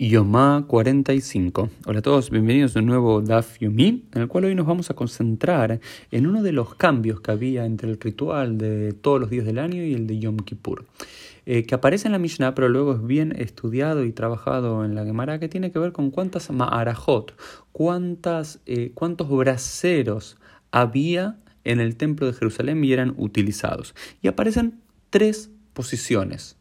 Yomá 45. Hola a todos, bienvenidos a un nuevo Daf Yomi, en el cual hoy nos vamos a concentrar en uno de los cambios que había entre el ritual de todos los días del año y el de Yom Kippur, eh, que aparece en la Mishnah, pero luego es bien estudiado y trabajado en la Gemara, que tiene que ver con cuántas ma'arajot, cuántas, eh, cuántos braseros había en el templo de Jerusalén y eran utilizados. Y aparecen tres posiciones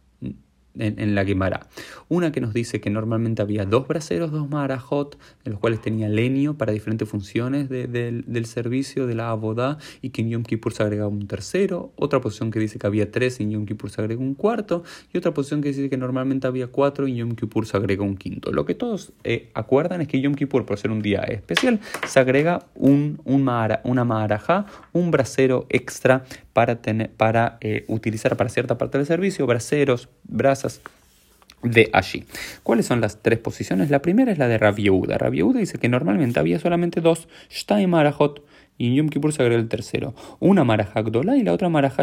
en, la Gemara. Una que nos dice que normalmente había dos braseros, dos marajot, en los cuales tenía leño para diferentes funciones del servicio de la abodá y que en Yom Kippur se agregaba un tercero. Otra posición que dice que había tres y en Yom Kippur se agrega un cuarto. Y otra posición que dice que normalmente había cuatro y en Yom Kippur se agrega un quinto. Lo que todos eh, acuerdan es que Yom Kippur, por ser un día especial, se agrega un, un una marajá, un brasero extra para, tener, para eh, utilizar para cierta parte del servicio, braseros, brasas de allí. ¿Cuáles son las tres posiciones? La primera es la de Rabiuda. Rabiuda dice que normalmente había solamente dos Shtaim Marajot y en Yom Kippur se el tercero. Una Marajá y la otra Marajá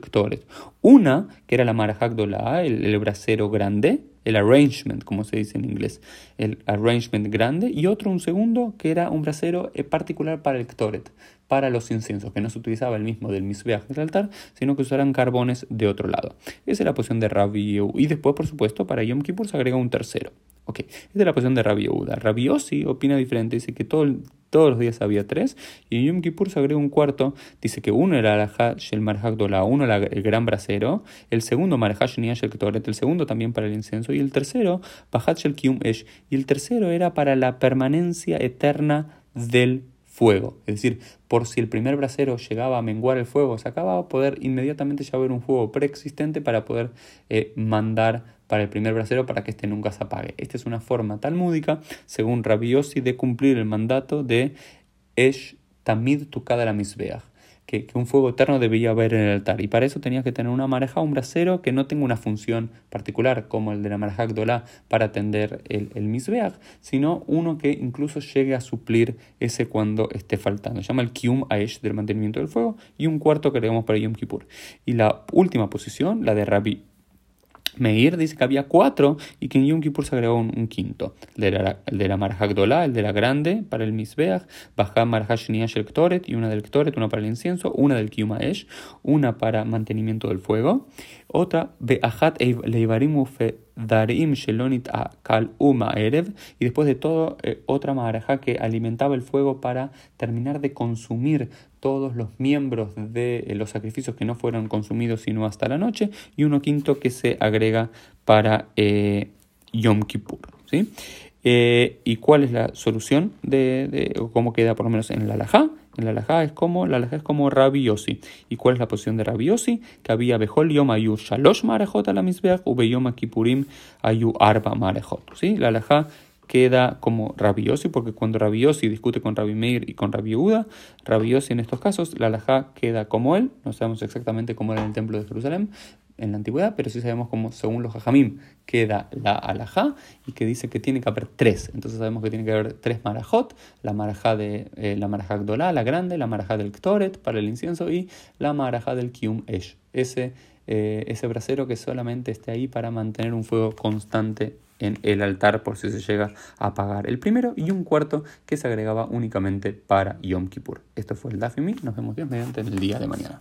Ktoret. Una, que era la Marajá el, el brasero grande, el arrangement, como se dice en inglés, el arrangement grande, y otro, un segundo, que era un brasero eh, particular para el Ktoret, para los inciensos, que no se utilizaba el mismo del Misbeach del altar, sino que usaran carbones de otro lado. Esa es la posición de Rabbi Y después, por supuesto, para Yom Kippur se agrega un tercero. Ok, esta es la posición de Rabbi Yehuda. Rabbi opina diferente, dice que todo, todos los días había tres, y en Yom Kippur se agrega un cuarto, dice que uno era el Marhak Dola, uno era el gran brasero, el segundo Marhak el Ktoret, el segundo también para el incienso, y el tercero Bahat Shel Kium Esh, y el tercero era para la permanencia eterna del fuego. Es decir, por si el primer brasero llegaba a menguar el fuego, se acababa, poder inmediatamente ya haber un fuego preexistente para poder eh, mandar para el primer brasero para que éste nunca se apague. Esta es una forma talmúdica, según Rabiosi, de cumplir el mandato de Esh Tamid Tukada la Misbeach. Que, un fuego eterno debía haber en el altar. Y para eso tenía que tener una mareja, un brasero que no tenga una función particular, como el de la mareja Gdolá para atender el, el sino uno que incluso llegue a suplir ese cuando esté faltando. Se llama el Kium Aesh del mantenimiento del fuego y un cuarto que agregamos para Yom Kippur. Y la última posición, la de Rabbi Meir dice que había cuatro y que en Yom Kippur se agregó un, quinto. El de la, el el de la grande para el Misbeach, Bajá Marhaj el y una del Ktoret, una para el incienso, una del Kiumaesh, una para mantenimiento del fuego, otra Be'ahat Leivarimu Darim Shelonit Kal Uma Erev y después de todo eh, otra marajá que alimentaba el fuego para terminar de consumir todos los miembros de eh, los sacrificios que no fueron consumidos sino hasta la noche y uno quinto que se agrega para eh, Yom Kippur. ¿sí? ¿Y cuál es la solución de, de, cómo queda por lo menos en la alajá? La alajá es como, la alajá es como rabiosi. ¿Y cuál es la posición de rabiosi? Que había Behol Yom Ayu Shalosh Marejot a la Misbeach, Ube Yom Kippurim Ayu Arba Marejot. ¿sí? La alajá queda como rabiosi, porque cuando rabiosi discute con Rabbi Meir y con Rabbi Uda, rabiosi en estos casos, la alajá queda como él, no sabemos exactamente cómo era en el templo de Jerusalén en la antigüedad, pero sí sabemos cómo, según los hajamim, queda la alajá y que dice que tiene que haber tres. Entonces sabemos que tiene que haber tres marajot, la marajá de eh, la marajá Gdolá, la grande, la marajá del Ktoret para el incienso y la marajá del Kium Esh. Ese, eh, ese brasero que solamente esté ahí para mantener un fuego constante en el altar por si se llega a apagar el primero y un cuarto que se agregaba únicamente para Yom Kippur. Esto fue el Dafimi, nos vemos Dios mediante el día de mañana.